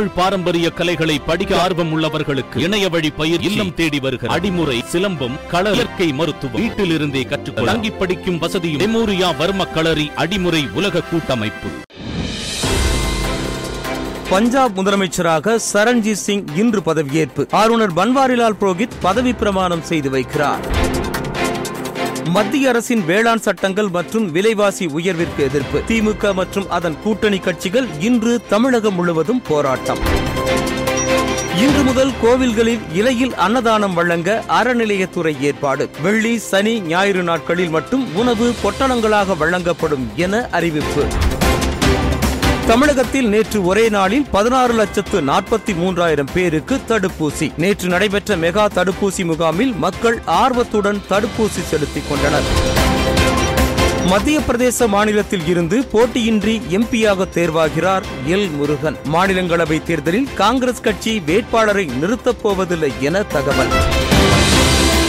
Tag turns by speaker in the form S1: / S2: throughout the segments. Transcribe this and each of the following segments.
S1: தமிழ் பாரம்பரிய கலைகளை படிக்க ஆர்வம் உள்ளவர்களுக்கு இணைய வழி பயிர் இல்லம் தேடி வருகிற அடிமுறை சிலம்பம் கள இயற்கை மருத்துவம். வீட்டில் இருந்தே கற்றுக்கொள்ள தங்கி படிக்கும் வசதியும் மெமோரியா வர்ம களரி அடிமுறை உலக கூட்டமைப்பு.
S2: பஞ்சாப் முதலமைச்சராக சரண்ஜித் சிங் இன்று பதவியேற்பு. ஆளுநர் பன்வாரிலால் புரோஹித் பதவி பிரமாணம் செய்து வைக்கிறார். மத்திய அரசின் வேளாண் சட்டங்கள் மற்றும் விலைவாசி உயர்விற்கு எதிர்ப்பு. திமுக மற்றும் அதன் கூட்டணி கட்சிகள் இன்று தமிழகம் முழுவதும் போராட்டம். இன்று முதல் கோவில்களில் இலையில் அன்னதானம் வழங்க அறநிலையத்துறை ஏற்பாடு. வெள்ளி சனி ஞாயிறு நாட்களில் மட்டும் உணவு பொட்டலங்களாக வழங்கப்படும் என அறிவிப்பு. தமிழகத்தில் நேற்று ஒரே நாளில் பதினாறு லட்சத்து நாற்பத்தி மூன்றாயிரம் பேருக்கு தடுப்பூசி. நேற்று நடைபெற்ற மெகா தடுப்பூசி முகாமில் மக்கள் ஆர்வத்துடன் தடுப்பூசி செலுத்திக் கொண்டனர். மத்திய பிரதேச மாநிலத்தில் இருந்து போட்டியின்றி எம்பியாக தேர்வாகிறார் எல். முருகன். மாநிலங்களவை தேர்தலில் காங்கிரஸ் கட்சி வேட்பாளரை நிறுத்தப் போவதில்லை என தகவல்.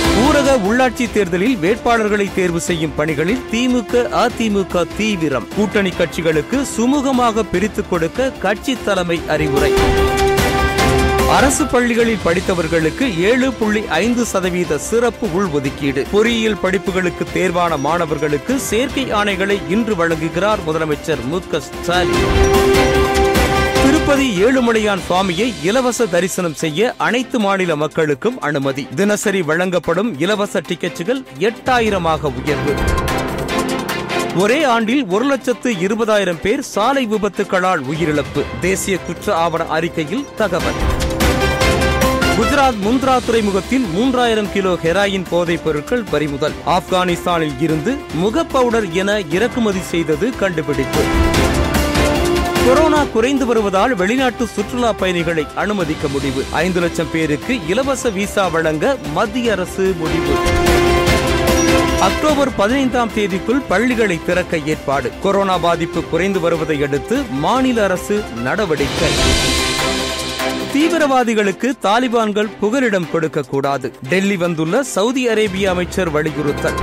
S2: ஊரக உள்ளாட்சி தேர்தலில் வேட்பாளர்களை தேர்வு செய்யும் பணிகளில் திமுக அதிமுக தீவிரம். கூட்டணி கட்சிகளுக்கு சுமூகமாக பிரித்துக் கொடுக்க கட்சி தலைமை அறிவுரை. அரசு பள்ளிகளில் படித்தவர்களுக்கு ஏழு புள்ளி ஐந்து சதவீத சிறப்பு உள்ஒதுக்கீடு. பொறியியல் படிப்புகளுக்கு தேர்வான மாணவர்களுக்கு சேர்க்கை ஆணைகளை இன்று வழங்குகிறார் முதலமைச்சர் மு க ஸ்டாலின். திருப்பதி ஏழுமலையான் சுவாமியை இலவச தரிசனம் செய்ய அனைத்து மாநில மக்களுக்கும் அனுமதி. தினசரி வழங்கப்படும் இலவச டிக்கெட்டுகள் எட்டாயிரமாக உயர்வு. ஒரே ஆண்டில் ஒரு லட்சத்து இருபதாயிரம் பேர் சாலை விபத்துகளால் உயிரிழப்பு. தேசிய குற்ற ஆவண அறிக்கையில் தகவல். குஜராத் முந்த்ரா துறைமுகத்தில் மூன்றாயிரம் கிலோ ஹெராயின் போதைப் பொருட்கள் பறிமுதல். ஆப்கானிஸ்தானில் இருந்து முகப்பவுடர் என இறக்குமதி செய்தது கண்டுபிடிப்பு. கொரோனா குறைந்து வருவதால் வெளிநாட்டு சுற்றுலா பயணிகளை அனுமதிக்க முடிவு. ஐந்து லட்சம் பேருக்கு இலவச விசா வழங்க மத்திய அரசு முடிவு. அக்டோபர் பதினைந்தாம் தேதிக்குள் பள்ளிகளை திறக்க ஏற்பாடு. கொரோனா பாதிப்பு குறைந்து வருவதை அடுத்து மாநில அரசு நடவடிக்கை. தீவிரவாதிகளுக்கு தாலிபான்கள் புகலிடம் கொடுக்கக்கூடாது. டெல்லி வந்துள்ள சவுதி அரேபிய அமைச்சர் வலியுறுத்தல்.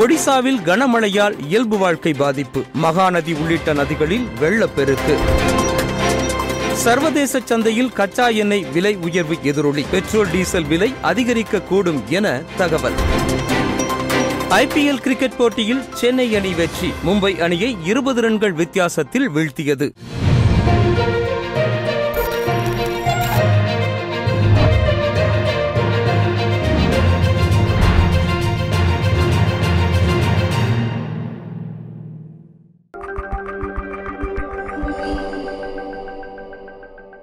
S2: ஒடிசாவில் கனமழையால் இயல்பு வாழ்க்கை பாதிப்பு. மகாநதி உள்ளிட்ட நதிகளில் வெள்ளப்பெருக்கு சர்வதேச சந்தையில் கச்சா எண்ணெய் விலை உயர்வு எதிரொலி. பெட்ரோல் டீசல் விலை அதிகரிக்க கூடும் என தகவல். ஐபிஎல் கிரிக்கெட் போட்டியில் சென்னை அணி வெற்றி. மும்பை அணியை இருபது ரன்கள் வித்தியாசத்தில் வீழ்த்தியது.